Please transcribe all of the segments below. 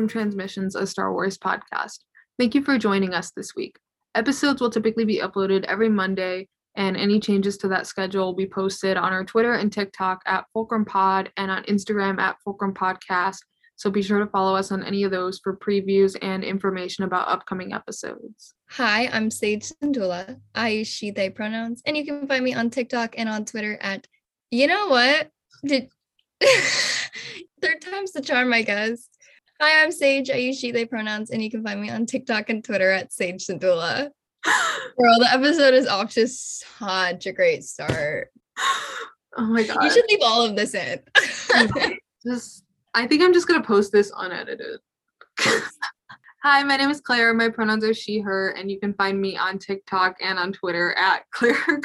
Fulcrum Transmissions, a Star Wars podcast. Thank you for joining us this week. Episodes will typically be uploaded every Monday, and any changes to that schedule will be posted on our Twitter and TikTok at Fulcrum Pod and on Instagram at Fulcrum Podcast. So be sure to follow us on any of those for previews and information about upcoming episodes. Hi, I'm Sage Sandula. I use she, they pronouns, and you can find me on TikTok and on Twitter at, you know what? Did third time's the charm, I guess. Hi, I'm Sage. I use she, they pronouns, and you can find me on TikTok and Twitter at Sage Sandula. Girl, the episode is off to such a great start. Oh my god. You should leave all of this in. just I think I'm just gonna post this unedited. Hi, my name is Claire. My pronouns are she, her, and you can find me on TikTok and on Twitter at Claire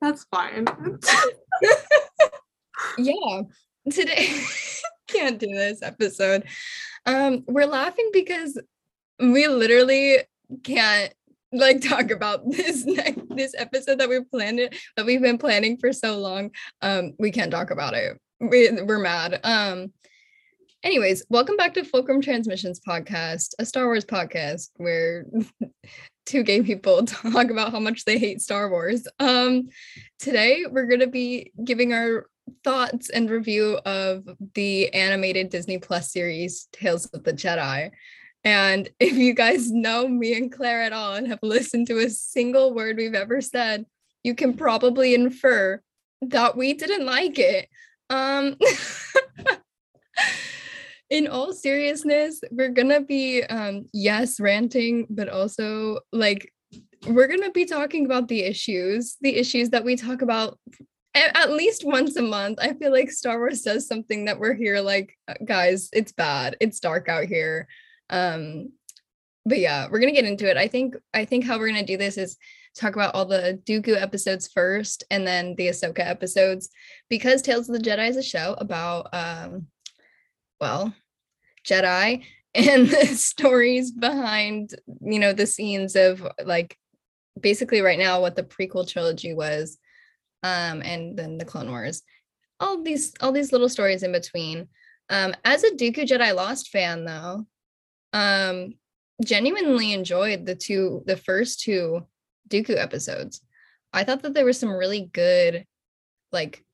That's fine. yeah. Today can't do this episode. Um, we're laughing because we literally can't like talk about this next this episode that we planned it that we've been planning for so long. Um, we can't talk about it. We, we're mad. Um, anyways, welcome back to Fulcrum Transmissions podcast, a Star Wars podcast where two gay people talk about how much they hate Star Wars. Um, today we're gonna be giving our thoughts and review of the animated Disney Plus series Tales of the Jedi. And if you guys know me and Claire at all and have listened to a single word we've ever said, you can probably infer that we didn't like it. Um in all seriousness, we're gonna be um yes, ranting, but also like we're gonna be talking about the issues, the issues that we talk about at least once a month. I feel like Star Wars does something that we're here like, uh, guys, it's bad. It's dark out here. Um, but yeah, we're gonna get into it. I think I think how we're gonna do this is talk about all the Dooku episodes first and then the Ahsoka episodes because Tales of the Jedi is a show about um well, Jedi and the stories behind, you know, the scenes of like basically right now what the prequel trilogy was um, and then the Clone Wars. All these all these little stories in between. Um, as a Dooku Jedi Lost fan, though, um, genuinely enjoyed the two the first two Dooku episodes. I thought that there were some really good like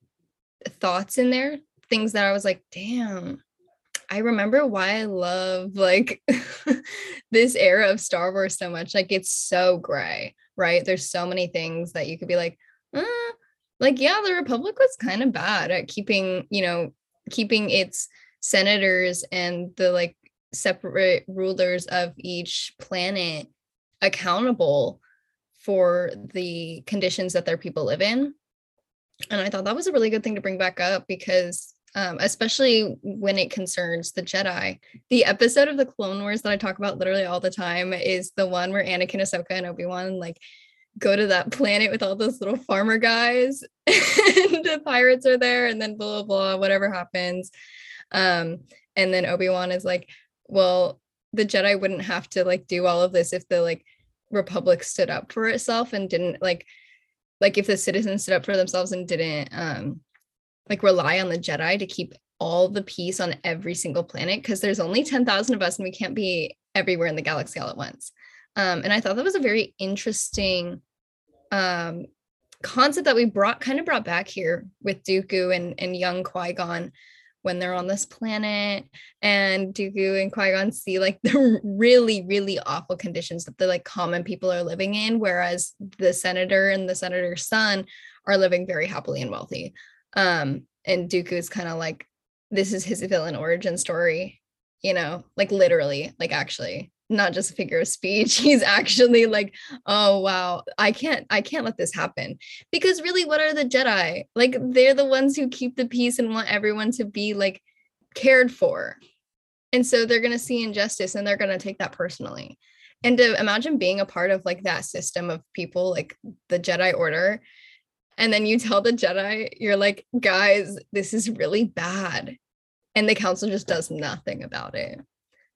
thoughts in there, things that I was like, damn, I remember why I love like this era of Star Wars so much. Like it's so gray, right? There's so many things that you could be like, uh, like yeah the republic was kind of bad at keeping you know keeping its senators and the like separate rulers of each planet accountable for the conditions that their people live in and i thought that was a really good thing to bring back up because um, especially when it concerns the Jedi. The episode of the Clone Wars that I talk about literally all the time is the one where Anakin, Ahsoka, and Obi Wan like go to that planet with all those little farmer guys and the pirates are there and then blah blah blah whatever happens. Um and then obi-wan is like well the jedi wouldn't have to like do all of this if the like republic stood up for itself and didn't like like if the citizens stood up for themselves and didn't um like rely on the jedi to keep all the peace on every single planet because there's only 10,000 of us and we can't be everywhere in the galaxy all at once. Um, and I thought that was a very interesting um, concept that we brought kind of brought back here with Dooku and, and young Qui-Gon when they're on this planet and Dooku and Qui-Gon see like the really, really awful conditions that the like common people are living in, whereas the senator and the senator's son are living very happily and wealthy. Um, and Dooku is kind of like, this is his villain origin story, you know, like literally, like actually not just a figure of speech he's actually like oh wow i can't i can't let this happen. Because really what are the jedi? Like they're the ones who keep the peace and want everyone to be like cared for. And so they're going to see injustice and they're going to take that personally. And to imagine being a part of like that system of people like the jedi order and then you tell the jedi you're like guys this is really bad. And the council just does nothing about it.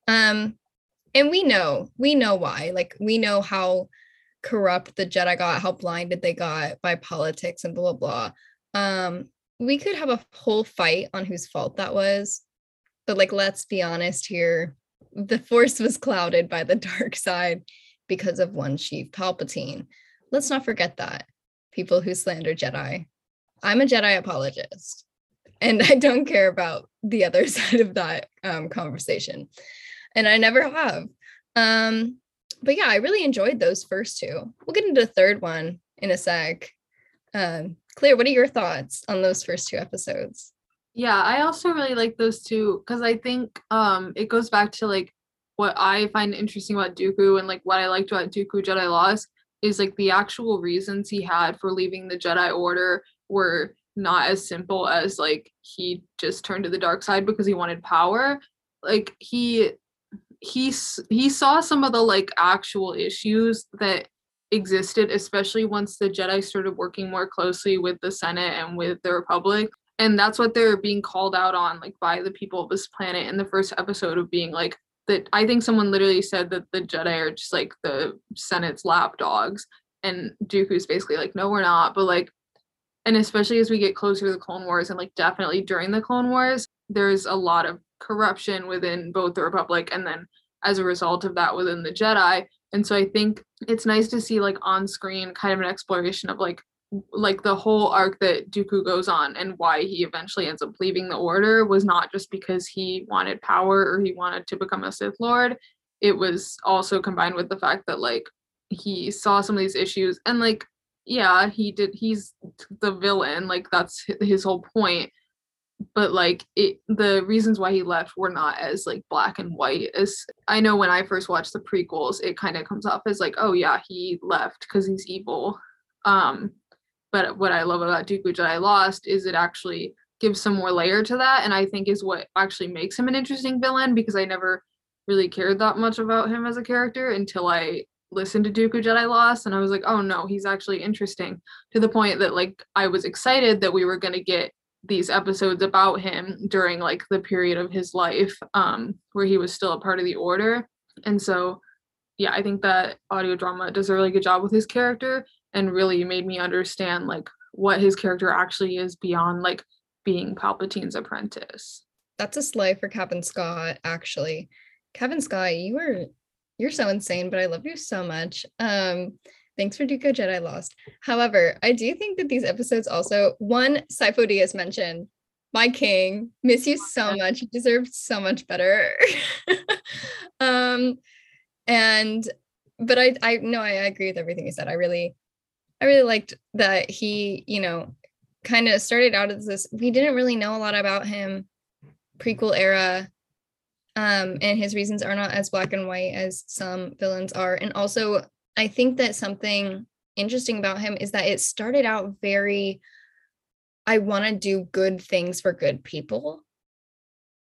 Um and we know we know why like we know how corrupt the jedi got how blinded they got by politics and blah blah blah. Um we could have a whole fight on whose fault that was but like let's be honest here the force was clouded by the dark side because of one sheev palpatine. Let's not forget that people who slander jedi. I'm a jedi apologist and i don't care about the other side of that um, conversation and i never have. Um, but yeah i really enjoyed those first two. We'll get into the third one in a sec. Um, claire what are your thoughts on those first two episodes? Yeah, I also really like those two because I think um it goes back to like what I find interesting about Dooku and like what I liked about Dooku Jedi Lost is like the actual reasons he had for leaving the Jedi Order were not as simple as like he just turned to the dark side because he wanted power. Like he he he saw some of the like actual issues that existed especially once the Jedi started working more closely with the Senate and with the Republic. And that's what they're being called out on like by the people of this planet in the first episode of being like that i think someone literally said that the jedi are just like the senate's lapdogs and dooku's basically like no we're not. But like and especially as we get closer to the clone wars and like definitely during the clone wars there's a lot of corruption within both the republic and then as a result of that within the jedi and so i think it's nice to see like on screen kind of an exploration of like like the whole arc that Dooku goes on and why he eventually ends up leaving the order was not just because he wanted power or he wanted to become a Sith Lord. It was also combined with the fact that like he saw some of these issues and like yeah, he did he's the villain, like that's his whole point. But like it the reasons why he left were not as like black and white as I know when I first watched the prequels, it kind of comes off as like, oh yeah, he left because he's evil. Um but what I love about Dooku Jedi Lost is it actually gives some more layer to that, and I think is what actually makes him an interesting villain because I never really cared that much about him as a character until I listened to Dooku Jedi Lost, and I was like, oh no, he's actually interesting to the point that like I was excited that we were gonna get these episodes about him during like the period of his life um where he was still a part of the order and so yeah i think that audio drama does a really good job with his character and really made me understand like what his character actually is beyond like being Palpatine's apprentice. That's a slay for Cavan Scott, actually. Cavan Scott, you were you're so insane, but I love you so much. Um, thanks for Dooku Jedi Lost. However, I do think that these episodes also one, Sifo-Dyas mentioned, my king, miss you so much. You deserve so much better. um, and but I I no, I agree with everything you said. I really I really liked that he, you know, kind of started out as this. We didn't really know a lot about him prequel era. Um, and his reasons are not as black and white as some villains are. And also, I think that something interesting about him is that it started out very, I want to do good things for good people.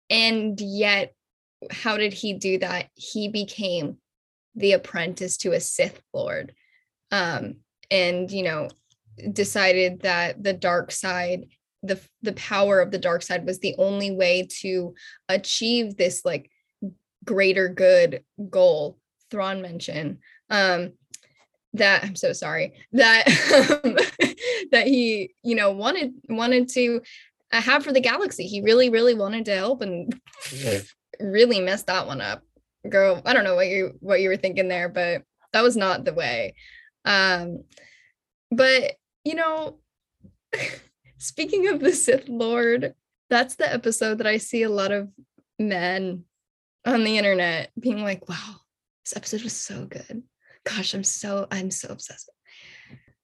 And yet, how did he do that? He became the apprentice to a Sith Lord. Um, and, you know, decided that the dark side the the power of the dark side was the only way to achieve this like greater good goal Thrawn mentioned um that I'm so sorry that um, that he you know wanted wanted to uh, have for the galaxy. He really really wanted to help and really messed that one up. Girl I don't know what you what you were thinking there but that was not the way. Um but you know speaking of the Sith Lord, that's the episode that I see a lot of men on the internet being like, wow, this episode was so good. Gosh, I'm so, I'm so obsessed.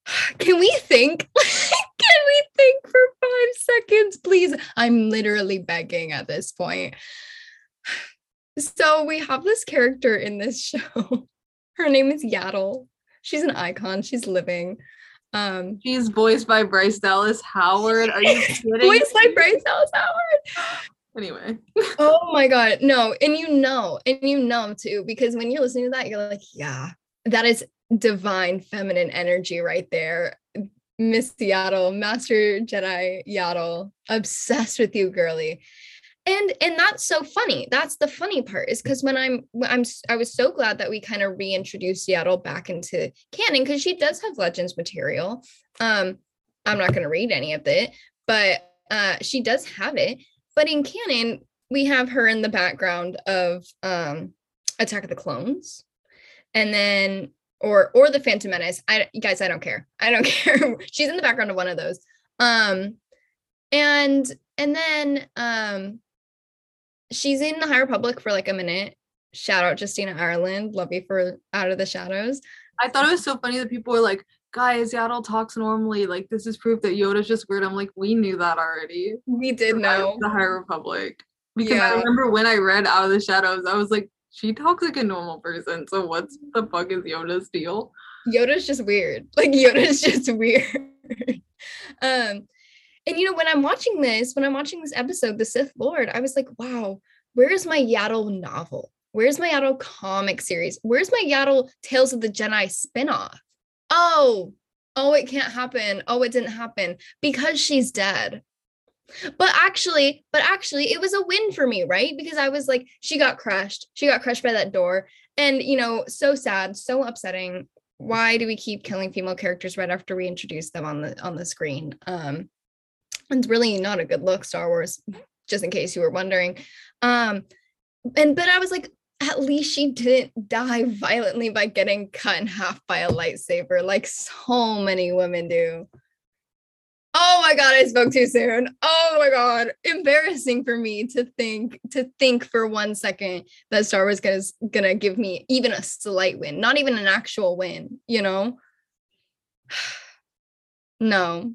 Can we think? Can we think for five seconds, please? I'm literally begging at this point. So we have this character in this show. Her name is Yaddle. She's an icon. She's living. Um, She's voiced by Bryce Dallas Howard. Are you kidding? voiced by? Bryce Dallas Howard. Anyway, Oh my god, no, and you know, and you know too, because when you're listening to that, you're like, yeah, that is divine feminine energy right there. Miss Yaddle, Master Jedi Yaddle, obsessed with you, girly. And and that's so funny. That's the funny part is because when I'm I'm I was so glad that we kind of reintroduced Yaddle back into canon because she does have Legends material. Um, I'm not to read any of it, but uh, she does have it. But in canon, we have her in the background of um Attack of the Clones. And then or or the Phantom Menace. I guys, I don't care. I don't care. She's in the background of one of those. Um and and then um she's in the High Republic for like a minute. Shout out Justina Ireland. Love you for Out of the Shadows. I thought it was so funny that people were like, guys, Yaddle talks normally. Like, this is proof that Yoda's just weird. I'm like, we knew that already. We did know. The High Republic. Because Yeah. I remember when I read Out of the Shadows, I was like, she talks like a normal person. So what's the fuck is Yoda's deal? Yoda's just weird. Like Yoda's just weird. um and you know when I'm watching this, when I'm watching this episode, The Sith Lord, I was like, wow, where's my Yaddle novel? Where's my Yaddle comic series? Where's my Yaddle Tales of the Jedi spinoff? Oh, oh, it can't happen. Oh, it didn't happen because she's dead. But actually, but actually, it was a win for me, right? Because I was like, she got crushed. She got crushed by that door. And, you know, so sad, so upsetting. Why do we keep killing female characters right after we introduce them on the on the screen? Um, it's really not a good look, Star Wars, just in case you were wondering. Um, and but I was like, at least she didn't die violently by getting cut in half by a lightsaber, like so many women do. Oh my god, I spoke too soon. Oh my god, embarrassing for me to think to think for one second that Star Wars is gonna give me even a slight win, not even an actual win. You know? No,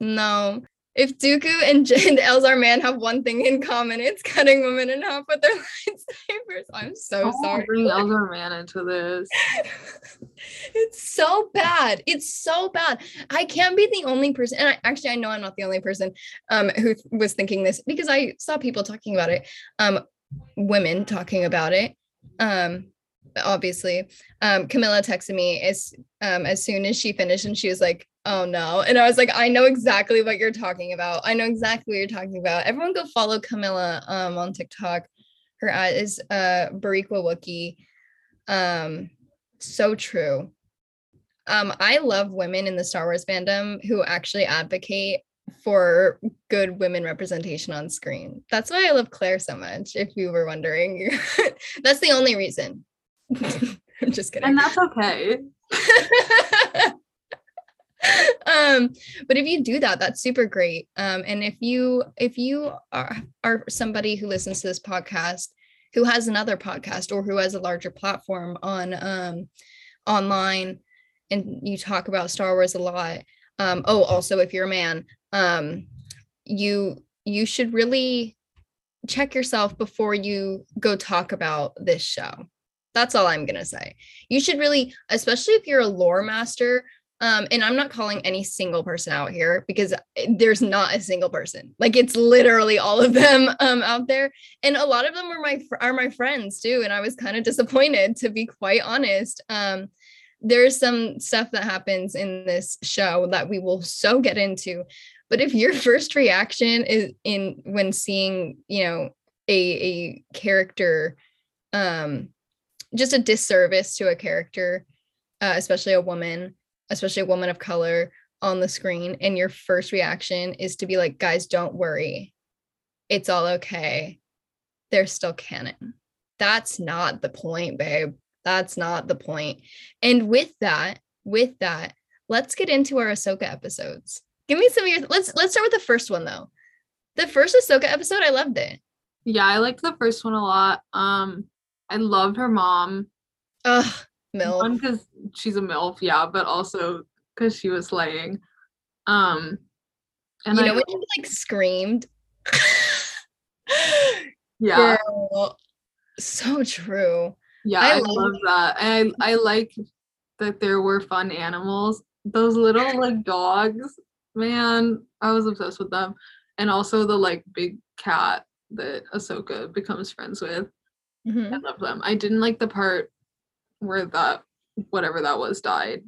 no. If Dooku and, J- and Elzar Mann have one thing in common, it's cutting women in half with their lightsabers. I'm so Don't sorry. Bring Elzar Mann into this. it's so bad. It's so bad. I can't be the only person. And I, actually, I know I'm not the only person um, who was thinking this because I saw people talking about it, um, women talking about it. Um, obviously, um, Camilla texted me as um, as soon as she finished, and she was like, "Oh no!" And I was like, "I know exactly what you're talking about. I know exactly what you're talking about." Everyone, go follow Camilla um, on TikTok. Her ad is uh, Bariqua Wookie. Um, so true. Um, I love women in the Star Wars fandom who actually advocate for good women representation on screen. That's why I love Claire so much, if you were wondering. that's the only reason. I'm just kidding. And that's okay. um but if you do that that's super great. Um and if you if you are are somebody who listens to this podcast who has another podcast or who has a larger platform on um online and you talk about star wars a lot um oh also if you're a man um you you should really check yourself before you go talk about this show. That's all i'm gonna say. You should really especially if you're a lore master um, and I'm not calling any single person out here because there's not a single person. Like it's literally all of them um, out there, and a lot of them are my are my friends too. And I was kind of disappointed, to be quite honest. Um, there's some stuff that happens in this show that we will so get into. But if your first reaction is in when seeing, you know, a a character, um, just a disservice to a character, uh, especially a woman especially a woman of color on the screen and your first reaction is to be like guys don't worry. It's all okay. They're still canon. That's not the point babe. That's not the point. And with that with that let's get into our ahsoka episodes. Give me some of your let's let's start with the first one though. The first ahsoka episode i loved it. Yeah, I liked the first one a lot. Um, I loved her mom. Ugh, Mill. One because she's a MILF, yeah, but also because she was slaying. Um and you I know when you like screamed yeah, Girl, so true yeah, I I, love love that. And I I like that there were fun animals. Those little like dogs, man, I was obsessed with them. And also the like big cat that Ahsoka becomes friends with. Mhm. I love them. I didn't like the part where that whatever that was died.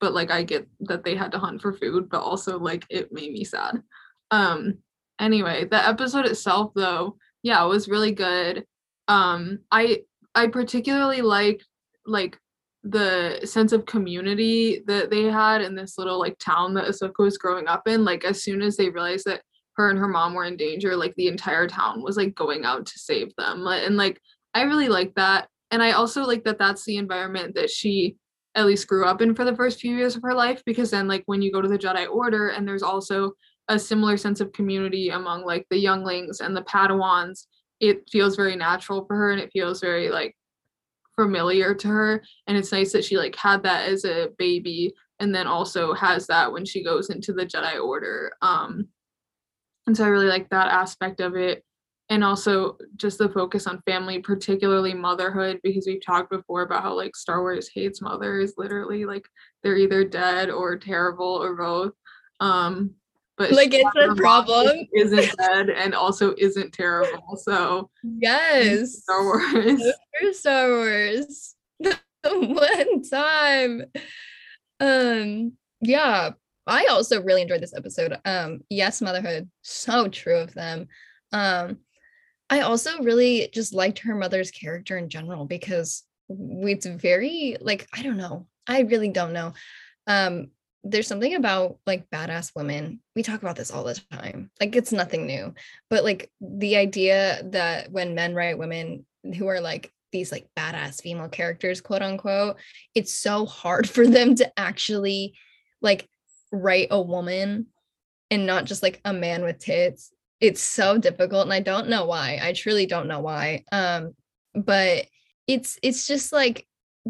But like I get that they had to hunt for food, but also like it made me sad. Um anyway, the episode itself though, yeah, it was really good. Um I I particularly liked like the sense of community that they had in this little like town that Ahsoka was growing up in. Like as soon as they realized that her and her mom were in danger, like the entire town was like going out to save them. And like I really like that. And I also like that that's the environment that she at least grew up in for the first few years of her life because then like when you go to the Jedi Order and there's also a similar sense of community among like the younglings and the Padawans, it feels very natural for her and it feels very like familiar to her and it's nice that she like had that as a baby and then also has that when she goes into the Jedi Order. Um and so I really like that aspect of it and also just the focus on family particularly motherhood because we've talked before about how like star wars hates mothers literally like they're either dead or terrible or both um but like it's a problem? isn't dead and also isn't terrible so yes. Star wars. Star wars. One time. Um yeah i also really enjoyed this episode. Um yes motherhood so true of them. Um I also really just liked her mother's character in general because it's very like I don't know. I really don't know. Um there's something about like badass women. We talk about this all the time. Like it's nothing new. But like the idea that when men write women who are like these like badass female characters, quote unquote, it's so hard for them to actually like write a woman and not just like a man with tits it's so difficult and i don't know why i truly don't know why um but it's it's just like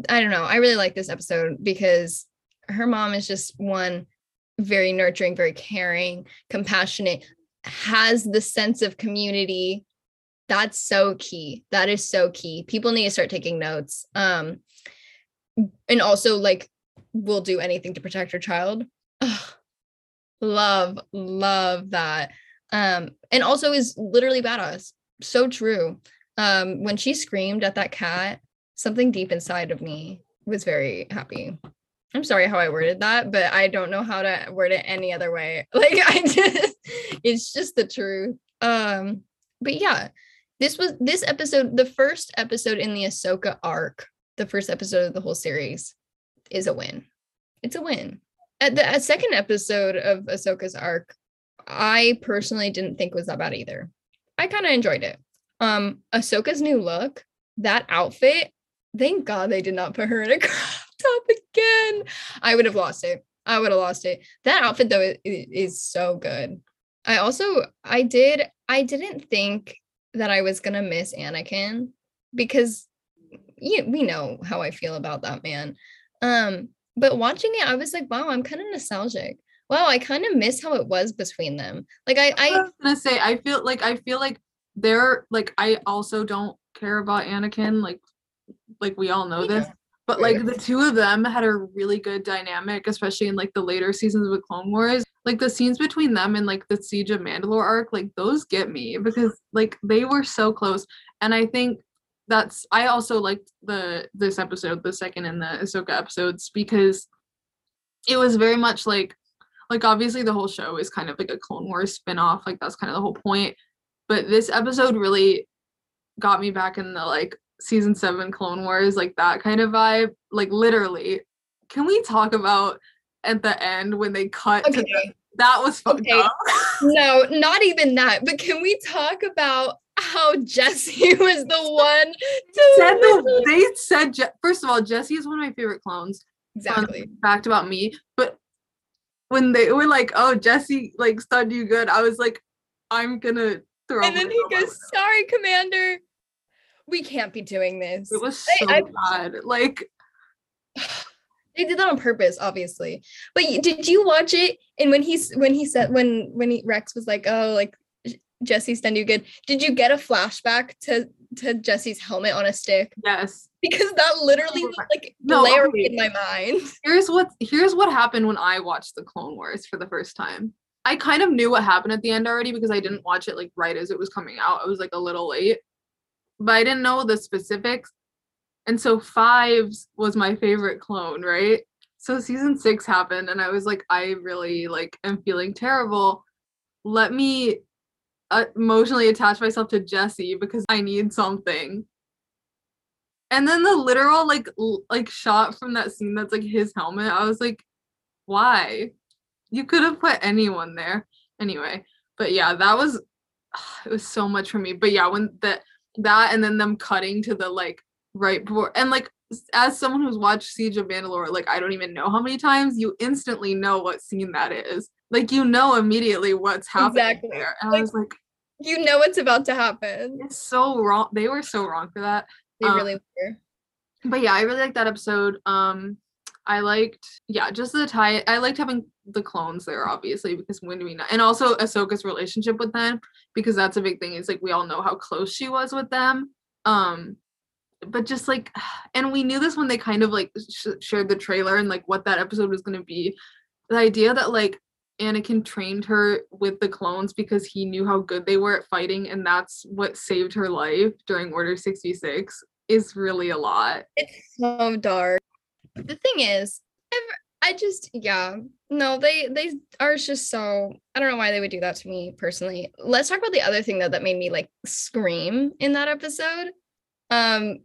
i don't know i really like this episode because her mom is just one very nurturing very caring compassionate has the sense of community. That's so key that is so key. People need to start taking notes um and also like will do anything to protect her child. Ugh. love love that um, and also is literally badass. So true. Um, when she screamed at that cat, something deep inside of me was very happy. I'm sorry how I worded that, but I don't know how to word it any other way. Like I just it's just the truth. Um, but yeah, this was this episode, the first episode in the Ahsoka arc, the first episode of the whole series, is a win. It's a win. At the second episode of Ahsoka's arc I personally didn't think was that bad either. I kind of enjoyed it. Um, Ahsoka's new look, that outfit, thank God they did not put her in a crop top again. I would have lost it. I would have lost it. That outfit though is, is so good. I also I did I didn't think that I was gonna miss Anakin because yeah, we know how I feel about that man. Um, but watching it, I was like, wow, I'm kind of nostalgic wow, I kind of miss how it was between them. Like I, I, I was gonna say, I feel like I feel like they're like I also don't care about Anakin, like like we all know yeah. this. But like the two of them had a really good dynamic, especially in like the later seasons of Clone Wars. Like the scenes between them and like the Siege of Mandalore arc, like those get me because like they were so close. And I think that's I also liked the this episode, the second and the Ahsoka episodes, because it was very much like like obviously the whole show is kind of like a Clone Wars spin-off, like that's kind of the whole point. But this episode really got me back in the like season seven Clone Wars, like that kind of vibe. Like literally. Can we talk about at the end when they cut okay. the, that was fucked okay. up. no, not even that. But can we talk about how Jesse was the one said the, they said first of all, Jesse is one of my favorite clones. Exactly. fact about me. But when they were like, "Oh, Jesse like stunned you good," I was like, "I'm gonna throw." And then he goes, "Sorry, Commander, we can't be doing this." It was so I, bad. Like they did that on purpose, obviously. But did you watch it? And when he's when he said when when he, Rex was like, "Oh, like Jesse stunned you good," did you get a flashback to to Jesse's helmet on a stick? Yes because that literally like no, okay. in my mind. Here's what here's what happened when I watched the Clone Wars for the first time. I kind of knew what happened at the end already because I didn't watch it like right as it was coming out. I was like a little late. But I didn't know the specifics. And so Fives was my favorite clone, right? So season 6 happened and I was like I really like am feeling terrible. Let me emotionally attach myself to Jesse because I need something and then the literal like l- like shot from that scene that's like his helmet. I was like, why? You could have put anyone there. Anyway, but yeah, that was it was so much for me. But yeah, when that that and then them cutting to the like right before and like as someone who's watched Siege of Mandalore, like I don't even know how many times, you instantly know what scene that is. Like you know immediately what's happening Exactly. there. And Like, I was like, You know what's about to happen. it's so wrong. They were so wrong for that. They Um, really were. but yeah, I really like that episode. Um, I liked, yeah, just the tie. I liked having the clones there, obviously, because when do we know? And also Ahsoka's relationship with them, because that's a big thing. It's like we all know how close she was with them. Um, but just like, and we knew this when they kind of like sh- shared the trailer and like what that episode was going to be. The idea that like Anakin trained her with the clones because he knew how good they were at fighting, and that's what saved her life during Order sixty six is really a lot. It's so dark. The thing is, I just yeah, no, they they are just so I don't know why they would do that to me personally. Let's talk about the other thing though that made me like scream in that episode. Um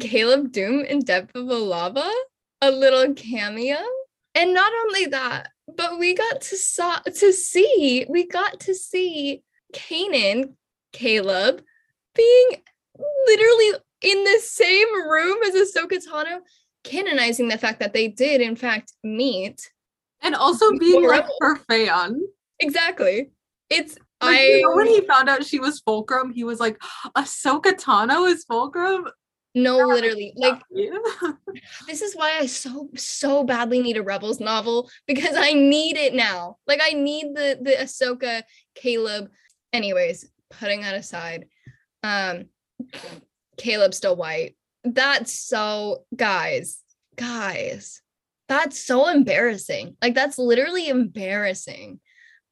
Caleb Dume in Depa Billaba, a little cameo. And not only that, but we got to saw to see, we got to see Kanan, Caleb, being literally in the same room as Ahsoka Tano, canonizing the fact that they did in fact meet. And also being like her fan. Exactly. It's Like, I you know, when he found out she was Fulcrum, he was like, Ahsoka Tano is Fulcrum? No literally like this is why I so so badly need a Rebels novel because I need it now. Like I need the the Ahsoka Caleb. Anyways, putting that aside, um, Caleb's still white. That's so guys, guys. That's so embarrassing. Like that's literally embarrassing.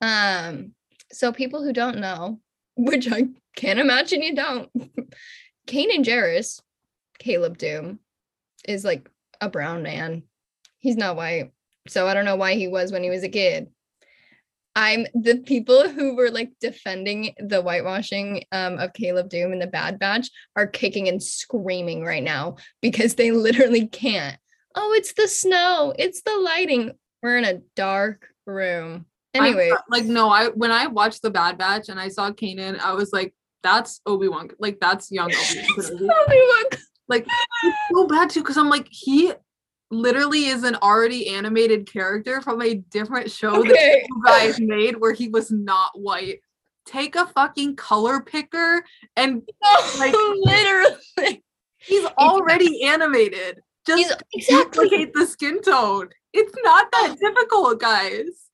Um, so people who don't know, which I can't imagine you don't, Kanan Jarrus, Caleb Dume, is like a brown man. He's not white. So I don't know why he was when he was a kid. I'm the people who were like defending the whitewashing um, of Caleb Dume and the Bad Batch are kicking and screaming right now because they literally can't. Oh, it's the snow. It's the lighting. We're in a dark room. Anyway, like no, I when I watched the Bad Batch and I saw Kanan, I was like, that's Obi Wan, like that's young Obi Wan. Like it's so bad too, because I'm like, he literally is an already animated character from a different show that you guys made where he was not white. Take a fucking color picker and Like- literally. he's already animated. Just He's exactly duplicate the skin tone. It's not that oh. difficult, guys.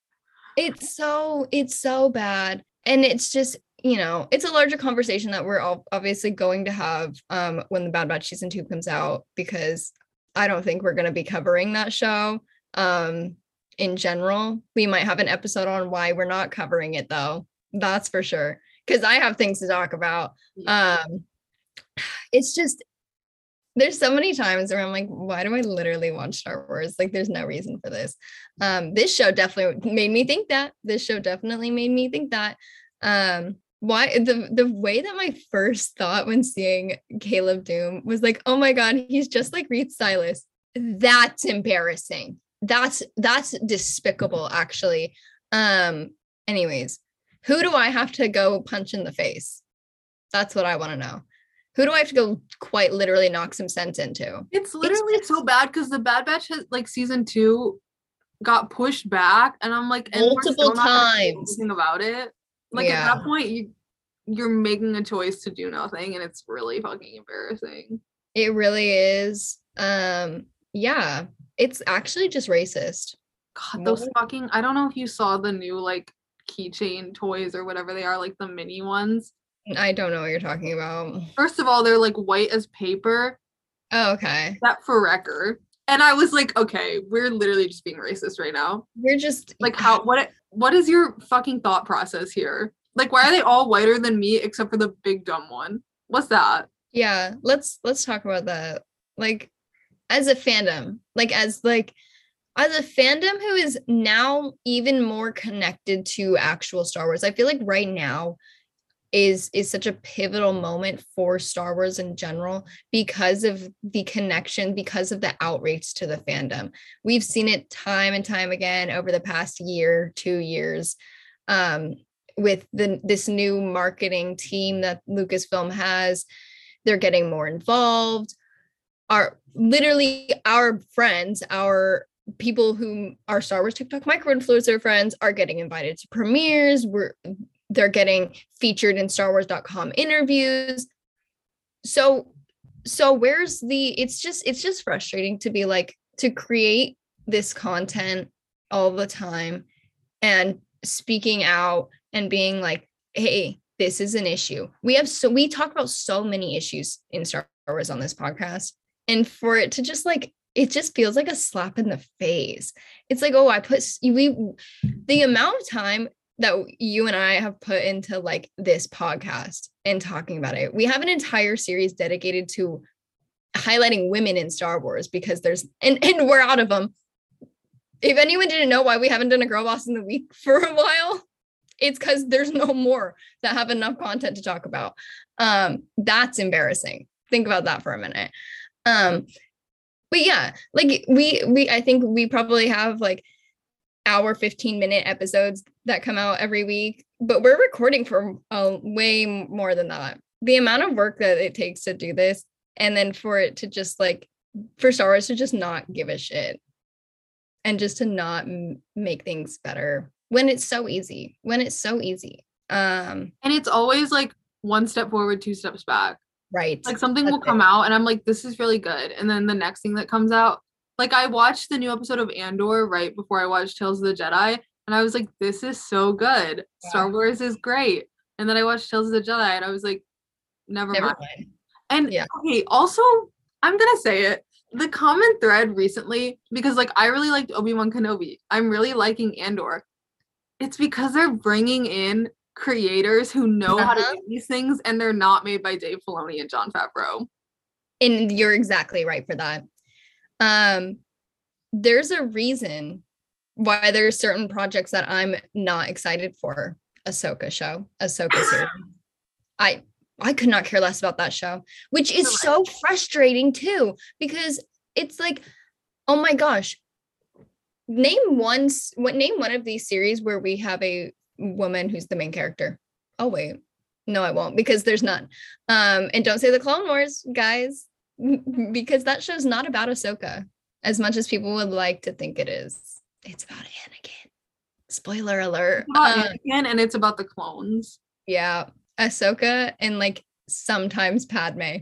it's so it's so bad and it's just you know it's a larger conversation that we're all obviously going to have um when the bad batch season two comes out because i don't think we're going to be covering that show um in general. We might have an episode on why we're not covering it though. That's for sure. Because i have things to talk about. Um it's just there's so many times where i'm like why do i literally watch star wars? Like there's no reason for this. Um this show definitely made me think that. This show definitely made me think that. Um why the the way that my first thought when seeing caleb dume was like oh my god he's just like reed silas that's embarrassing. That's that's despicable actually. Um anyways who do i have to go punch in the face? That's what i want to know. Who do i have to go quite literally knock some sense into? It's literally so bad because the Bad Batch has like season two got pushed back, and I'm like, Multiple still not gonna do times. about it. Like Yeah. at that point, you you're making a choice to do nothing, and it's really fucking embarrassing. It really is. Um, yeah, it's actually just racist. God, those What? fucking I don't know if you saw the new like keychain toys or whatever they are, like the mini ones. I don't know what you're talking about. First of all, they're like white as paper, Oh, okay. that for record. And I was like, okay, we're literally just being racist right now. We're just Like how what what is your fucking thought process here? Like why are they all whiter than me except for the big dumb one? What's that? yeah, let's let's talk about that. Like as a fandom, like as like as a fandom who is now even more connected to actual Star Wars. I feel like right now is is such a pivotal moment for Star Wars in general because of the connection because of the outreach to the fandom. We've seen it time and time again over the past year, 2 years. Um with the this new marketing team that Lucasfilm has, they're getting more involved. Our literally our friends, our people who are Star Wars TikTok micro influencer friends are getting invited to premieres. We're they're getting featured in Star Wars.com interviews. So so where's the it's just it's just frustrating to be like to create this content all the time and speaking out and being like hey this is an issue. We have so we talk about so many issues in star wars on this podcast. And for it to just like it just feels like a slap in the face. It's like oh i put we the amount of time that you and i have put into like this podcast and talking about it we have an entire series dedicated to highlighting women in star wars because there's and, and we're out of them if anyone didn't know why we haven't done a girl boss in the week for a while, it's because there's no more that have enough content to talk about. Um, that's embarrassing. Think about that for a minute. Um, but yeah, like we we I think we probably have like hour 15 minute episodes that come out every week, but we're recording for uh, way more than that. The amount of work that it takes to do this, and then for it to just like for Star Wars to just not give a shit and just to not m- make things better when it's so easy when it's so easy um and it's always like one step forward two steps back right like something That's will come it. out and i'm like this is really good and then the next thing that comes out like i watched the new episode of andor right before i watched tales of the jedi and i was like this is so good yeah. star wars is great and then i watched tales of the jedi and i was like never, never mind. mind and yeah okay also i'm gonna say it the common thread recently because like I really liked Obi-Wan Kenobi. I'm really liking Andor. It's because they're bringing in creators who know uh-huh. how to uh-huh. do these things and they're not made by Dave Filoni and Jon Favreau. And you're exactly right for that. Um there's a reason why there's certain projects that I'm not excited for. Ahsoka show, Ahsoka series. I I could not care less about that show, which is so frustrating too, because it's like, oh my gosh, name one what name one of these series where we have a woman who's the main character. Oh wait, no, I won't because there's none. Um, and don't say the Clone Wars, guys, because that show's not about Ahsoka as much as people would like to think it is. It's about Anakin. Spoiler alert. It's about um, Anakin and it's about the clones. Yeah, Ahsoka and like sometimes Padme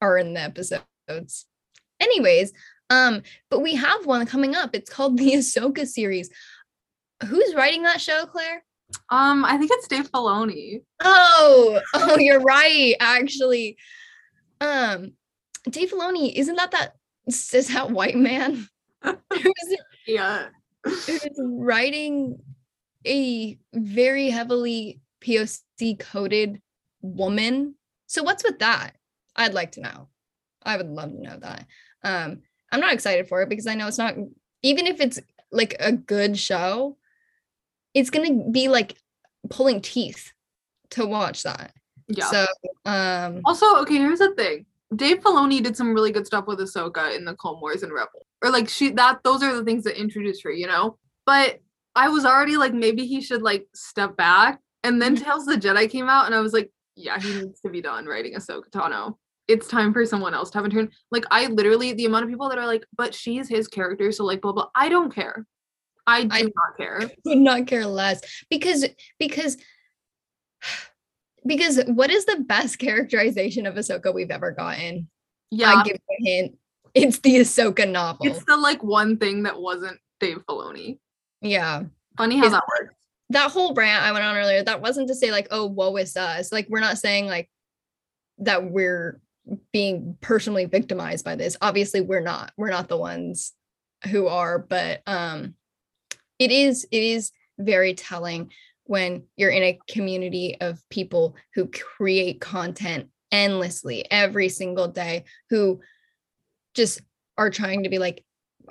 are in the episodes. Anyways, um, but we have one coming up. It's called the Ahsoka series. Who's writing that show, Claire? Um, I think it's Dave Filoni. Oh, oh, you're right. Actually, um, Dave Filoni isn't that that is that white man? who's, yeah, who's writing a very heavily POC coded woman. So what's with that? I'd like to know. I would love to know that. Um, I'm not excited for it because I know it's not even if it's like a good show, it's gonna be like pulling teeth to watch that. Yeah. So um also okay, here's the thing. Dave Filoni did some really good stuff with Ahsoka in the Clone Wars and Rebel. Or like she that those are the things that introduced her, you know? But I was already like maybe he should like step back and then mm-hmm. Tales of the Jedi came out, and I was like, yeah, he needs to be done writing Ahsoka Tano. It's time for someone else to have a turn. Like I literally, the amount of people that are like, but she's his character, so like blah blah. I don't care. I do I not care. Would not care less because because because what is the best characterization of Ahsoka we've ever gotten? Yeah, I give you a hint. It's the Ahsoka novel. It's the like one thing that wasn't Dave Filoni. Yeah. Funny how that works that whole rant I went on earlier, that wasn't to say like, oh, woe is us. Like we're not saying like that we're being personally victimized by this. Obviously, we're not. We're not the ones who are, but um it is it is very telling when you're in a community of people who create content endlessly every single day who just are trying to be like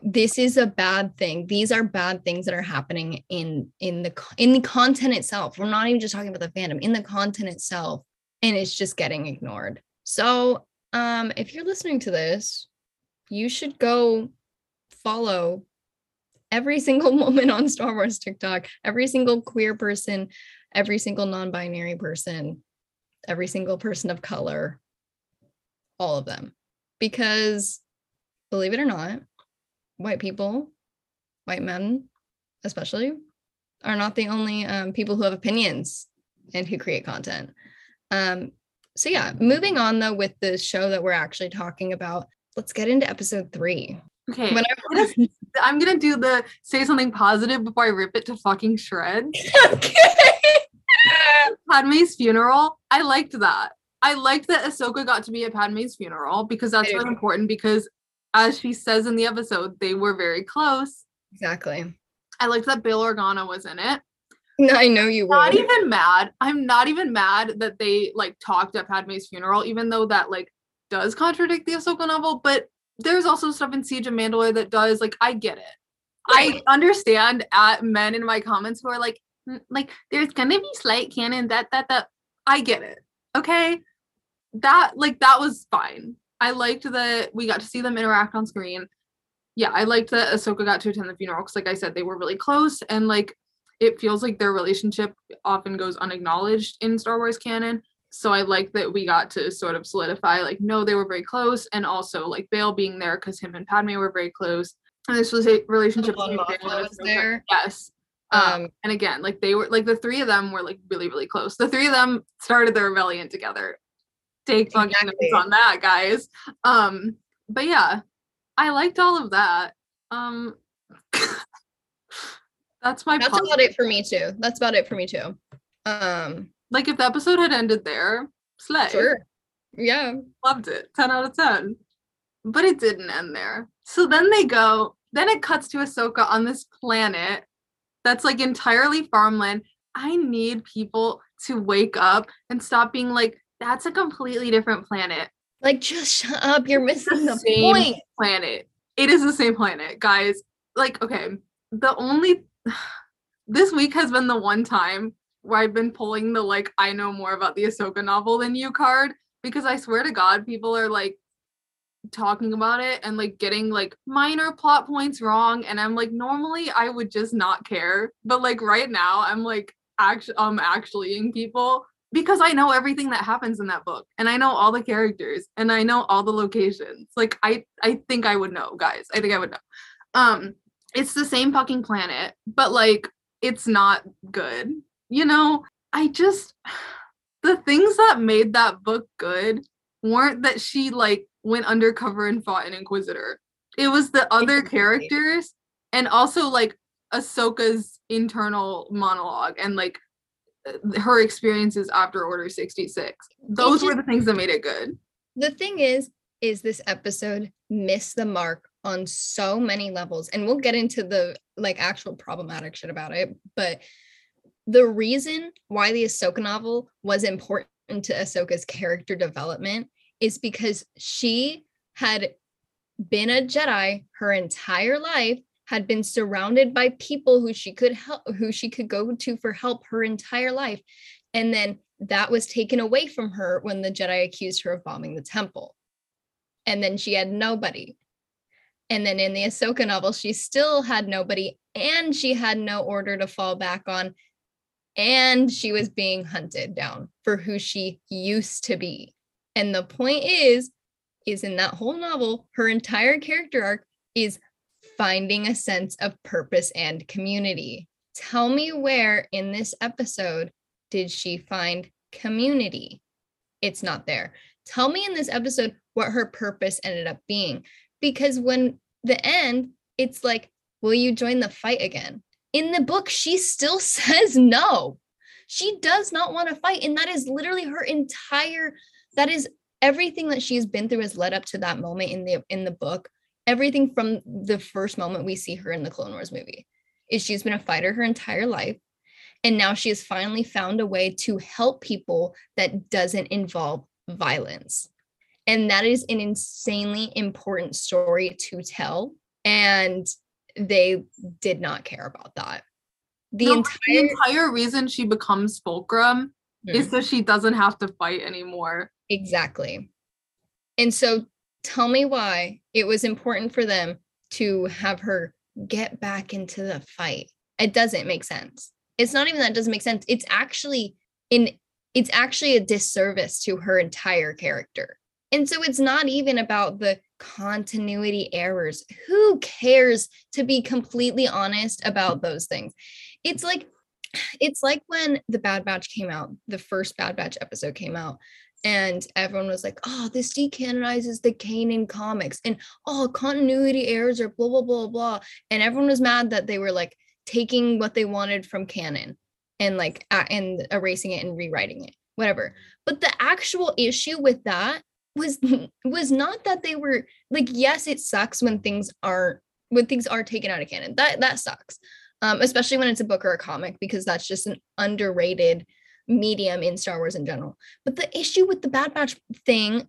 this is a bad thing. These are bad things that are happening in in the in the content itself. We're not even just talking about the fandom in the content itself and it's just getting ignored. So um if you're listening to this you should go follow every single moment on Star Wars TikTok, every single queer person, every single non binary person, every single person of color, all of them. Because believe it or not, white people, white men especially, are not the only um, people who have opinions and who create content. Um, so, yeah, moving on though with the show that we're actually talking about, let's get into episode three. Okay. I'm gonna, I'm gonna do the say something positive before I rip it to fucking shreds. okay. Padme's funeral. I liked that. I liked that Ahsoka got to be at Padme's funeral because that's really important because as she says in the episode, they were very close. Exactly. I liked that Bail Organa was in it. I know you were. Not even mad. I'm not even mad that they like talked at Padme's funeral, even though that like does contradict the Ahsoka novel. But there's also stuff in Siege of Mandalore that does. Like, I get it. I understand at men in my comments who are like, like there's gonna be slight canon that that that. I get it. Okay, that like that was fine. I liked that we got to see them interact on screen. Yeah, I liked that Ahsoka got to attend the funeral because, like I said, they were really close and like it feels like their relationship often goes unacknowledged in Star Wars canon. So I like that we got to sort of solidify, like, no, they were very close, and also like Bail being there because him and Padme were very close, and this was a relationship. Was there. Yes. Um, um, and again, like they were like the three of them were like really, really close. The three of them started the rebellion together. Take fucking exactly. notes on that, guys. Um, but yeah, I liked all of that. Um that's my That's positive. about it for me too. That's about it for me too. Um like if the episode had ended there, slay. Sure. Yeah. Loved it. 10 out of 10. But it didn't end there. So then they go, then it cuts to Ahsoka on this planet that's like entirely farmland. I need people to wake up and stop being like, that's a completely different planet. Like, just shut up. You're missing the, the same point. Planet. It is the same planet, guys. Like, okay, the only this week has been the one time where I've been pulling the like I know more about the Ahsoka novel than you card because I swear to God, people are like talking about it and like getting like minor plot points wrong and I'm like normally I would just not care but like right now I'm like actually um actually in people because I know everything that happens in that book and I know all the characters and I know all the locations. Like I I think I would know, guys. I think I would know. Um it's the same fucking planet, but like it's not good. You know, I just the things that made that book good weren't that she like went undercover and fought an inquisitor. It was the other characters and also like Ahsoka's internal monologue and like uh, her experiences after Order 66. Those just, were the things that made it good. The thing is, is this episode missed the mark on so many levels. And we'll get into the like actual problematic shit about it. But the reason why the Ahsoka novel was important to Ahsoka's character development is because she had been a Jedi her entire life had been surrounded by people who she could help who she could go to for help her entire life and then that was taken away from her when the jedi accused her of bombing the temple. And then she had nobody. And then in the ahsoka novel she still had nobody and she had no order to fall back on and she was being hunted down for who she used to be and the point is is in that whole novel her entire character arc is finding a sense of purpose and community. Tell me where in this episode did she find community? It's not there. Tell me in this episode what her purpose ended up being. Because when the end, it's like, will you join the fight again? In the book, she still says no. She does not want to fight. And that is literally her entire, that is everything that she's been through has led up to that moment in the in the book everything from the first moment we see her in the Clone Wars movie is she's been a fighter her entire life and now she has finally found a way to help people that doesn't involve violence and that is an insanely important story to tell and they did not care about that the, no, entire-, the entire reason she becomes fulcrum mm-hmm. is so she doesn't have to fight anymore exactly and so tell me why it was important for them to have her get back into the fight. It doesn't make sense. It's not even that it doesn't make sense. It's actually in it's actually a disservice to her entire character. And so it's not even about the continuity errors. Who cares to be completely honest about those things? It's like it's like when the Bad Batch came out, the first Bad Batch episode came out, and everyone was like, oh, this decanonizes the Kanan comics, and oh, continuity errors are blah, blah, blah, blah. And everyone was mad that they were like taking what they wanted from canon and like and erasing it and rewriting it, whatever. But the actual issue with that was was not that they were like, yes, it sucks when things are when things are taken out of canon. That that sucks um, especially when it's a book or a comic, because that's just an underrated medium in Star Wars in general. But the issue with the Bad Batch thing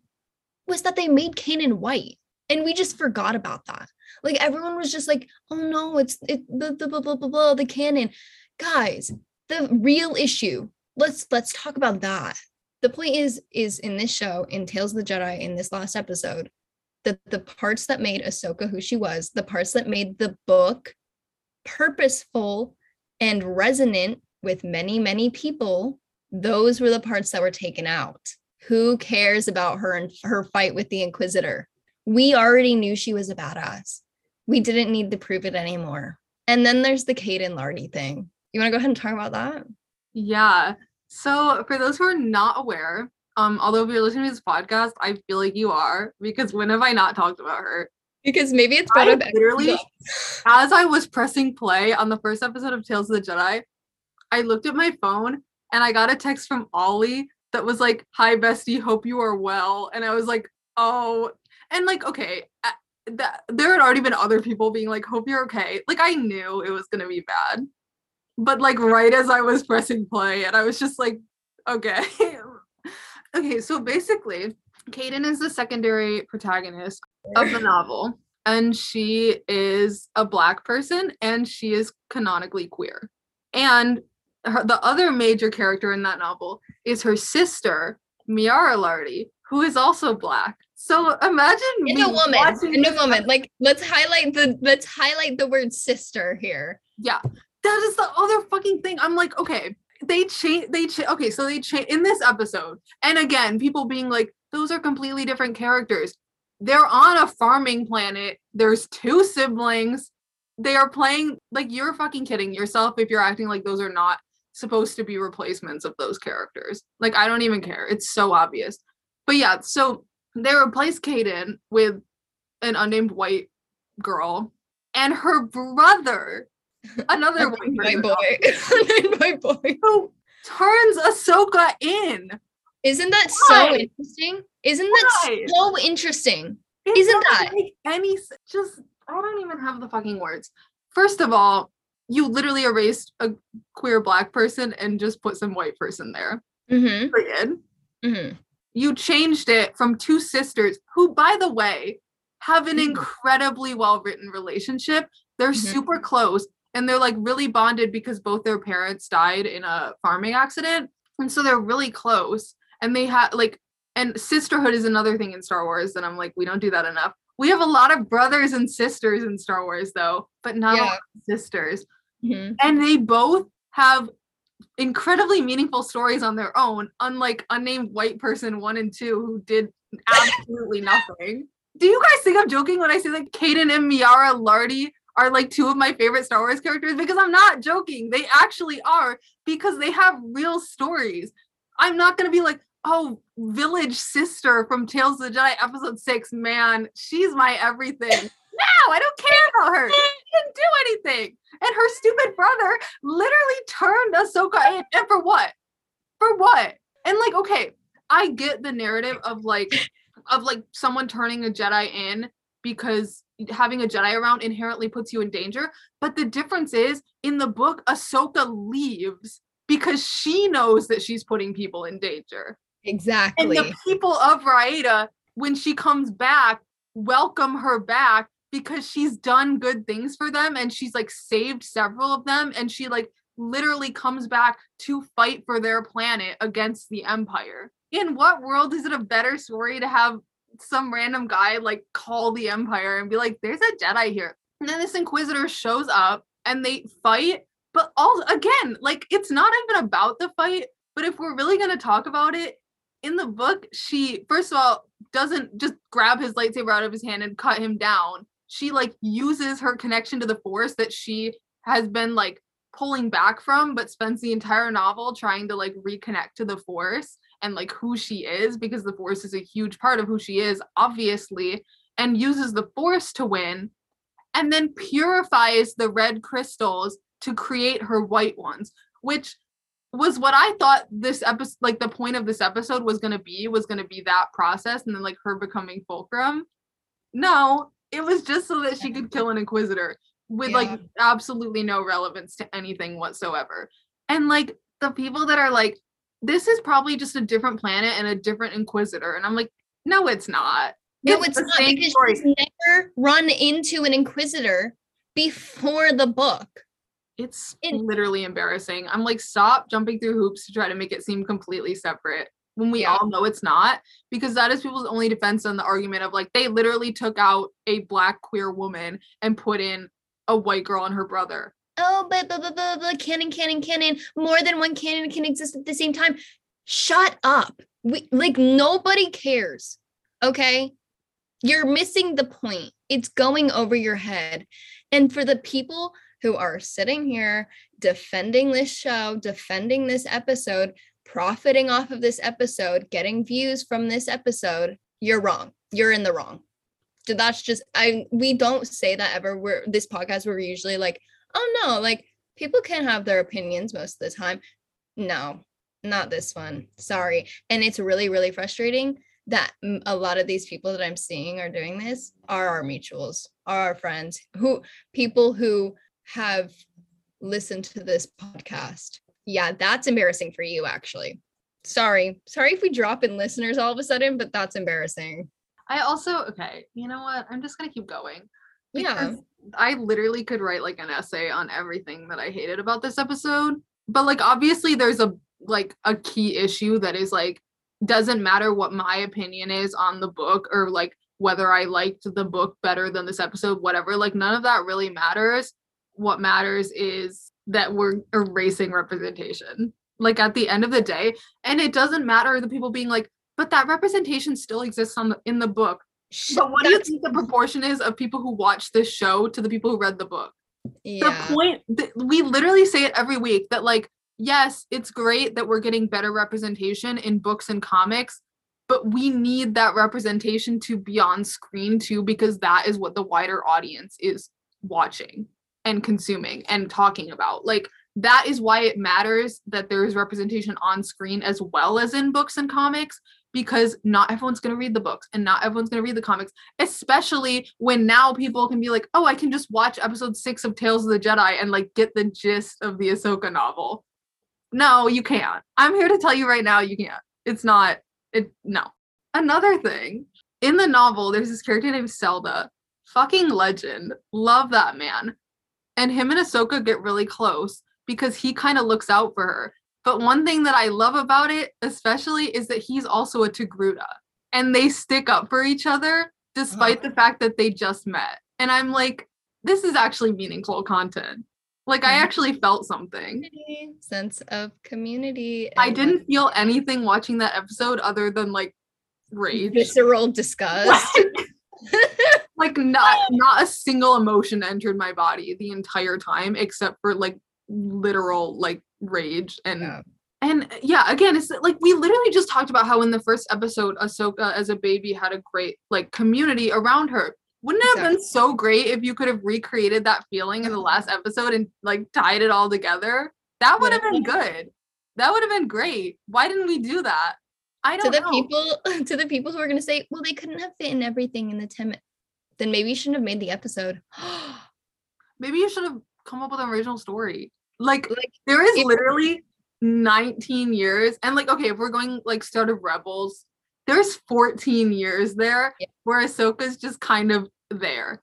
was that they made Kanan white, and we just forgot about that. Like everyone was just like, "Oh no, it's it the the blah, blah, blah, blah, the canon." Guys, the real issue. Let's let's talk about that. The point is is in this show, in Tales of the Jedi, in this last episode, that the parts that made Ahsoka who she was, the parts that made the book purposeful and resonant with many, many people, those were the parts that were taken out. Who cares about her and her fight with the Inquisitor? We already knew she was a badass. We didn't need to prove it anymore. And then there's the Kaeden Larte thing. You want to go ahead and talk about that? Yeah. So for those who are not aware, um, although if you're listening to this podcast, I feel like you are because when have I not talked about her? because maybe it's better. up literally as I was pressing play on the first episode of Tales of the Jedi, I looked at my phone and I got a text from Ollie that was like, "Hi bestie, hope you are well." And I was like, "Oh." And like, okay, that there had already been other people being like, "Hope you're okay." Like I knew it was going to be bad. But like right as I was pressing play and I was just like, "Okay." okay, so basically, Kaeden is the secondary protagonist of the novel and she is a black person and she is canonically queer. And her, the other major character in that novel is her sister Miara Larte who is also black. So imagine in a woman in a woman. Like let's highlight the let's highlight the word sister here. Yeah that is the other fucking thing i'm like okay they change they cha- okay so they change in this episode and again people being like those are completely different characters they're on a farming planet. There's two siblings. They are playing like you're fucking kidding yourself if you're acting like those are not supposed to be replacements of those characters. Like I don't even care. It's so obvious. But yeah, so they replaced Kaeden with an unnamed white girl and her brother, another white, white boy, white boy, who turns Ahsoka in. Isn't that Why? so interesting? Isn't that so interesting? It Isn't that any just I don't even have the fucking words. First of all, you literally erased a queer black person and just put some white person there. Mm-hmm. Period. Mm-hmm. You changed it from two sisters who, by the way, have an mm-hmm. incredibly well written relationship. They're mm-hmm. super close and they're like really bonded because both their parents died in a farming accident. And so they're really close. And they have like and sisterhood is another thing in Star Wars, and I'm like, we don't do that enough. We have a lot of brothers and sisters in Star Wars, though, but not yeah. sisters. Mm-hmm. And they both have incredibly meaningful stories on their own, unlike unnamed white person one and two who did absolutely nothing. Do you guys think I'm joking when I say that Kaeden and Miara Larte are like two of my favorite Star Wars characters? Because I'm not joking. They actually are because they have real stories. I'm not gonna be like, oh, village sister from Tales of the Jedi episode six, man, she's my everything. no, I don't care about her. She didn't do anything. And her stupid brother literally turned Ahsoka in. And for what? For what? And like, okay, I get the narrative of like of like someone turning a Jedi in because having a Jedi around inherently puts you in danger. But the difference is in the book, Ahsoka leaves because she knows that she's putting people in danger. Exactly. And the people of Raada, when she comes back, welcome her back because she's done good things for them and she's like saved several of them and she like literally comes back to fight for their planet against the empire. In what world is it a better story to have some random guy like call the empire and be like there's a jedi here And then this Inquisitor shows up and they fight. But all again, like it's not even about the fight. But if we're really gonna talk about it, in the book, she first of all doesn't just grab his lightsaber out of his hand and cut him down. She like uses her connection to the force that she has been like pulling back from, but spends the entire novel trying to like reconnect to the force and like who she is because the force is a huge part of who she is, obviously, and uses the force to win and then purifies the red crystals to create her white ones, which was what I thought this episode, like the point of this episode was going to be, was going to be that process and then like her becoming Fulcrum. No, it was just so that she could kill an Inquisitor with yeah. like absolutely no relevance to anything whatsoever. And like the people that are like, this is probably just a different planet and a different Inquisitor. And I'm like, no, it's not. No, it's, it's not because story. she's never run into an Inquisitor before the book. It's it, literally embarrassing. I'm like, stop jumping through hoops to try to make it seem completely separate when we yeah. all know it's not, because that is people's only defense on the argument of like they literally took out a black queer woman and put in a white girl and her brother. Oh, but blah, blah, blah, blah, canon, canon, canon. More than one canon can exist at the same time. Shut up. We like nobody cares. Okay. You're missing the point. It's going over your head. And for the people who are sitting here defending this show, defending this episode, profiting off of this episode, getting views from this episode, you're wrong. You're in the wrong. That's just I we don't say that ever. We're this podcast we're usually like, oh no, like people can have their opinions most of the time. No, not this one. Sorry. And it's really, really frustrating that a lot of these people that I'm seeing are doing this are our mutuals, are our friends, who people who have listened to this podcast. Yeah, that's embarrassing for you, actually. Sorry. Sorry if we drop in listeners all of a sudden, but that's embarrassing. I also, okay, you know what? I'm just going to keep going. Yeah. I literally could write like an essay on everything that I hated about this episode. But like, obviously, there's a like a key issue that is like, doesn't matter what my opinion is on the book or like whether I liked the book better than this episode, whatever. Like, none of that really matters what matters is that we're erasing representation like at the end of the day and it doesn't matter the people being like but that representation still exists on the, in the book but what do you think the proportion is of people who watch this show to the people who read the book yeah. the point that we literally say it every week that like yes it's great that we're getting better representation in books and comics but we need that representation to be on screen too because that is what the wider audience is watching and consuming and talking about. Like that is why it matters that there is representation on screen as well as in books and comics because not everyone's going to read the books and not everyone's going to read the comics especially when now people can be like oh i can just watch episode 6 of tales of the jedi and like get the gist of the ahsoka novel. No you can't. I'm here to tell you right now you can't. It's not it no. Another thing in the novel there's this character named Selda fucking legend. Love that man. And him and Ahsoka get really close because he kind of looks out for her. But one thing that I love about it, especially, is that he's also a Togruta and they stick up for each other uh-huh. despite the fact that they just met. And I'm like, this is actually meaningful content. Like, I actually felt something. Sense of community. I didn't feel anything watching that episode other than like rage, visceral disgust. like not not a single emotion entered my body the entire time except for like literal like rage and yeah. and uh, yeah again it's uh, like we literally just talked about how in the first episode Ahsoka as a baby had a great like community around her wouldn't it have been so great if you could have recreated that feeling in the mm-hmm. last episode and like tied it all together that would have been good that would have been great why didn't we do that I don't to the know. people to the people who are going to say, well, they couldn't have fit in everything in the 10 minutes then maybe you shouldn't have made the episode. maybe you should have come up with an original story. Like, like there is literally 19 years. And like, okay, if we're going like start of Rebels, there's 14 years there yeah. where Ahsoka's just kind of there.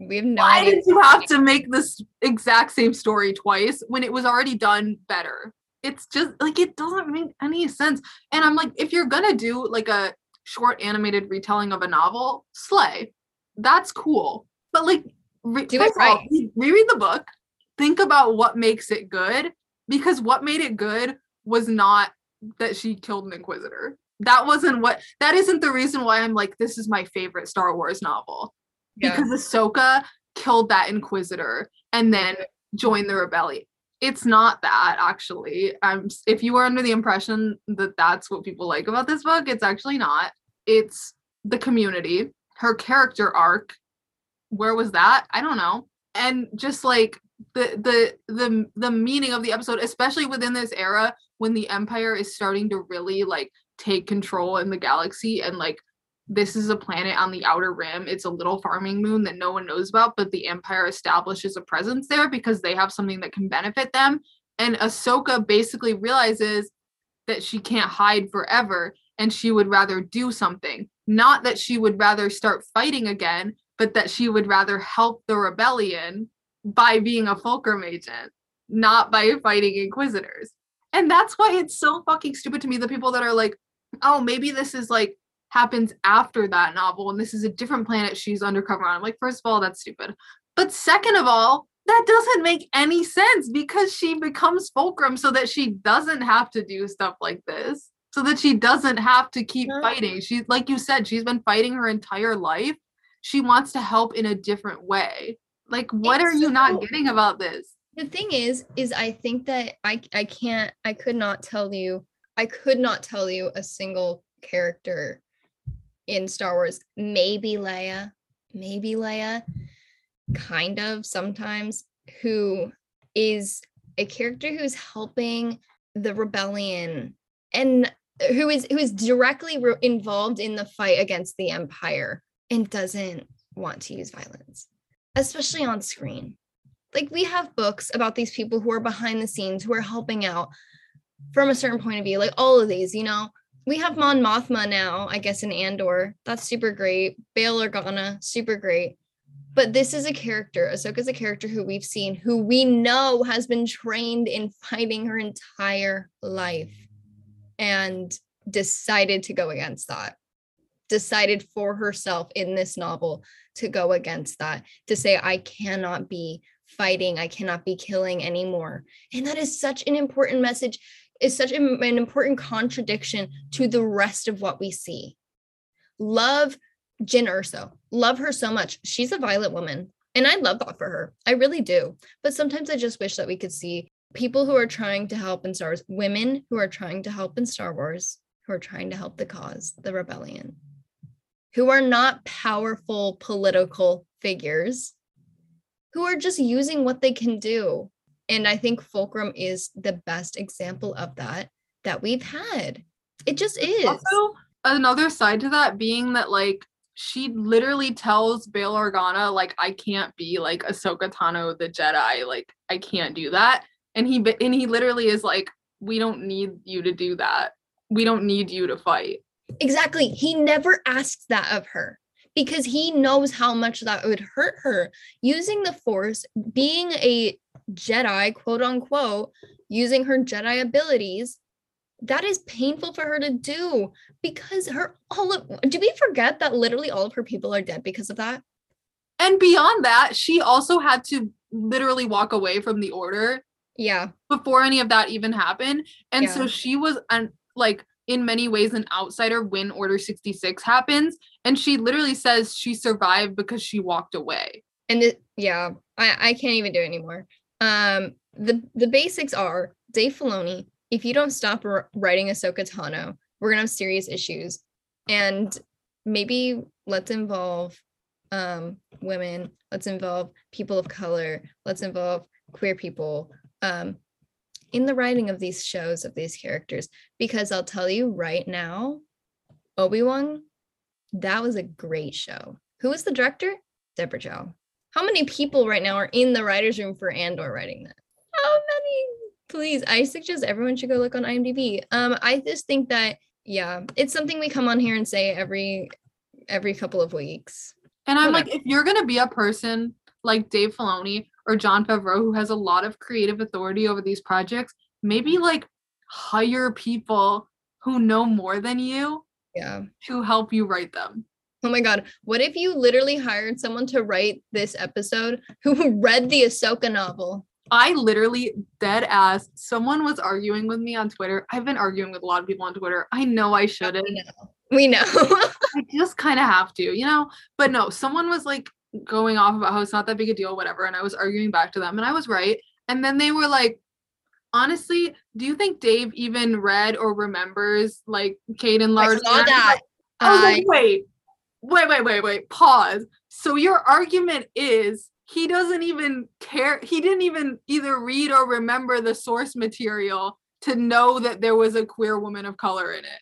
We have no Why did you have to make this exact same story twice when it was already done better? It's just like it doesn't make any sense. And I'm like, if you're gonna do like a short animated retelling of a novel, slay that's cool. But like Re- Do it of all, right. reread the book. Think about what makes it good, because what made it good was not that she killed an inquisitor. That wasn't what. That isn't the reason why I'm like this is my favorite Star Wars novel Yeah. because Ahsoka killed that inquisitor and then joined the rebellion. It's not that actually. Um, if you were under the impression that that's what people like about this book, it's actually not. It's the community, her character arc. Where was that? I don't know. And just like the the the the meaning of the episode, especially within this era when the Empire is starting to really like take control in the galaxy and like this is a planet on the outer rim. It's a little farming moon that no one knows about, but the Empire establishes a presence there because they have something that can benefit them. And Ahsoka basically realizes that she can't hide forever and she would rather do something. Not that she would rather start fighting again, but that she would rather help the rebellion by being a Fulcrum agent, not by fighting Inquisitors. And that's why it's so fucking stupid to me. The people that are like, oh, maybe this is like happens after that novel and this is a different planet she's undercover on. I'm like, first of all, that's stupid. But second of all, that doesn't make any sense because she becomes Fulcrum so that she doesn't have to do stuff like this. So that she doesn't have to keep fighting. She's like you said, she's been fighting her entire life. She wants to help in a different way. Like, what are It's you not so- getting about this? the thing is is i think that i i can't i could not tell you i could not tell you a single character in star wars maybe leia maybe leia kind of sometimes who is a character who's helping the rebellion and who is who is directly re- involved in the fight against the empire and doesn't want to use violence especially on screen. Like we have books about these people who are behind the scenes who are helping out from a certain point of view like all of these you know? We have mon mothma now i guess in andor. That's super great. Bail organa super great. But this is a character ahsoka's a character who we've seen who we know has been trained in fighting her entire life and decided to go against that decided for herself in this novel to go against that to say i cannot be fighting i cannot be killing anymore and that is such an important message is such an an important contradiction to the rest of what we see love Jyn Erso. Love her so much. She's a violent woman. And I love that for her. I really do. But sometimes I just wish that we could see people who are trying to help in Star Wars, women who are trying to help in Star Wars, who are trying to help the cause, the rebellion, who are not powerful political figures, who are just using what they can do. And I think Fulcrum is the best example of that that we've had. It just is. Also, another side to that being that like she literally tells Bail Organa like I can't be like Ahsoka Tano the Jedi like I can't do that and he and he literally is like we don't need you to do that we don't need you to fight Exactly. He never asks that of her because he knows how much that would hurt her. Using the Force, being a Jedi, quote unquote, using her Jedi abilities, that is painful for her to do because her all of do we forget that literally all of her people are dead because of that? and beyond that she also had to literally walk away from the order Yeah. before any of that even happened and so she was an like in many ways an outsider when order 66 happens and she literally says she survived because she walked away and it, yeah, I, I can't even do it anymore. Um, the the basics are Dave Filoni. If you don't stop r- writing Ahsoka Tano, we're gonna have serious issues, and maybe let's involve um, women. Let's involve people of color. Let's involve queer people um, in the writing of these shows of these characters. Because I'll tell you right now, Obi Wan, that was a great show. Who was the director? Deborah Chow. How many people right now are in the writers' room for Andor writing that? How many? Please, I suggest everyone should go look on IMDb. Um, I just think that yeah, it's something we come on here and say every every couple of weeks. and i'm Whatever. like if you're gonna be a person like dave filoni or Jon Favreau who has a lot of creative authority over these projects maybe like hire people who know more than you Yeah. to help you write them Oh my god. What if you literally hired someone to write this episode who read the Ahsoka novel? I literally dead ass. Someone was arguing with me on Twitter. I've been arguing with a lot of people on Twitter. I know I shouldn't. We know. We know. I just kind of have to, you know? But no, someone was like going off about how it's not that big a deal, whatever. And I was arguing back to them and I was right. And then they were like, honestly, do you think Dave even read or remembers like Kaeden I Large? saw that. I was I- like, wait, wait, wait, wait, wait, pause. So your argument is he doesn't even care, he didn't even either read or remember the source material to know that there was a queer woman of color in it.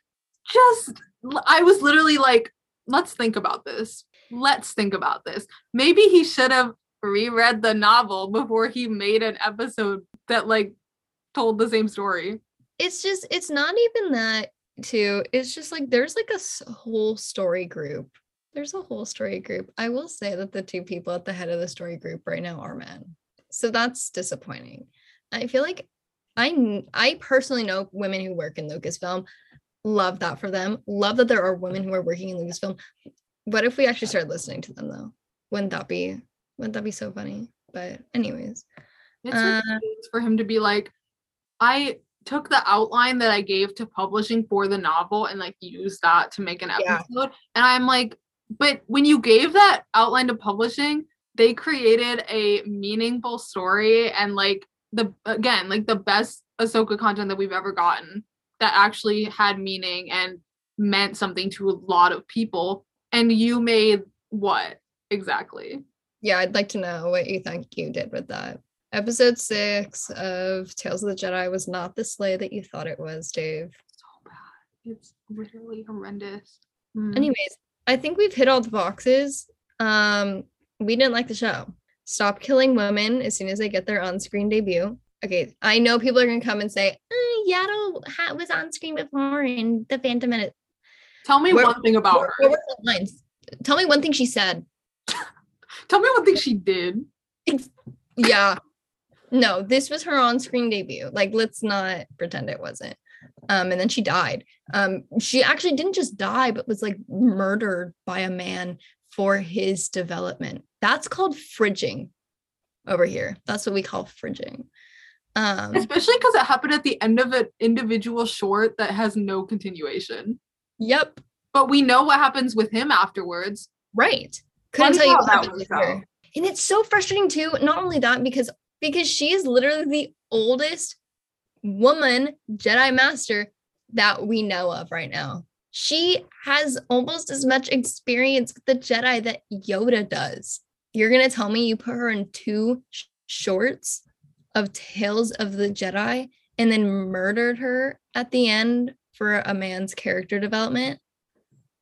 Just, I was literally like, let's think about this. Let's think about this. Maybe he should have reread the novel before he made an episode that like told the same story. it's just it's not even that too it's just like there's like a whole story group. There's a whole story group. I will say that the two people at the head of the story group right now are men. So that's disappointing. I feel like i i personally know women who work in lucasfilm. Love that for them. Love that there are women who are working in lucasfilm what if we actually started listening to them though wouldn't that be wouldn't that be so funny but anyways It's Uh, for him to be like, I took the outline that I gave to publishing for the novel and like used that to make an Yeah. episode. And I'm like, but when you gave that outline to publishing, they created a meaningful story and like the again, like the best Ahsoka content that we've ever gotten that actually had meaning and meant something to a lot of people. And you made what exactly? yeah, I'd like to know what you think you did with that. Episode six of Tales of the Jedi was not the slay that you thought it was, Dave. So bad. It's literally horrendous. Mm. Anyways, I think we've hit all the boxes. Um, we didn't like the show. Stop killing women as soon as they get their on-screen debut. Okay, I know people are gonna come and say, uh, Yaddle was on screen before in the Phantom Menace. Tell me one thing about What her. were the lines? Tell me one thing she said. Tell me one thing she did. yeah no this was her on-screen debut like let's not pretend it wasn't um and then she died um she actually didn't just die but was like murdered by a man for his development that's called fridging over here that's what we call fridging um Especially because it happened at the end of an individual short that has no continuation. Yep But we know what happens with him afterwards. right couldn't Funny tell you what happened with her. out. and it's so frustrating too not only that because because she is literally the oldest woman jedi master that we know of right now she has almost as much experience with the jedi that yoda does you're gonna tell me you put her in two sh- shorts of tales of the jedi and then murdered her at the end for a man's character development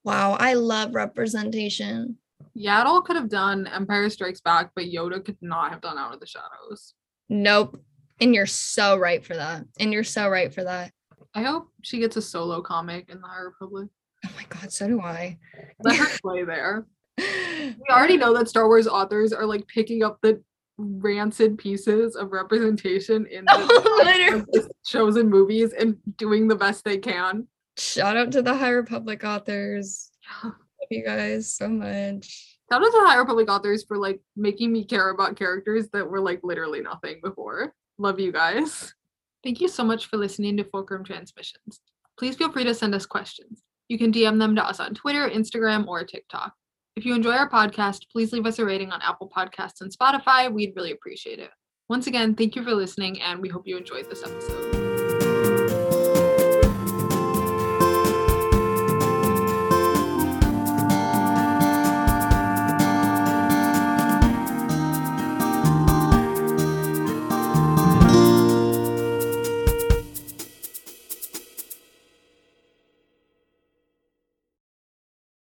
wow i love representation Yaddle could have done Empire Strikes Back, but Yoda could not have done Out of the Shadows. Nope. And you're so right for that. And you're so right for that. I hope she gets a solo comic in the High Republic. Oh my god, so do I. Let her play there. We already know that Star Wars authors are like picking up the rancid pieces of representation in the Literally. shows and movies and doing the best they can. Shout out to the High Republic authors. Love you guys so much. Shout out to the High Republic authors for like making me care about characters that were like literally nothing before. Love you guys. Thank you so much for listening to Fulcrum Transmissions. Please feel free to send us questions. You can DM them to us on Twitter, Instagram, or TikTok. If you enjoy our podcast, please leave us a rating on Apple Podcasts and Spotify. We'd really appreciate it. Once again, thank you for listening, and we hope you enjoyed this episode.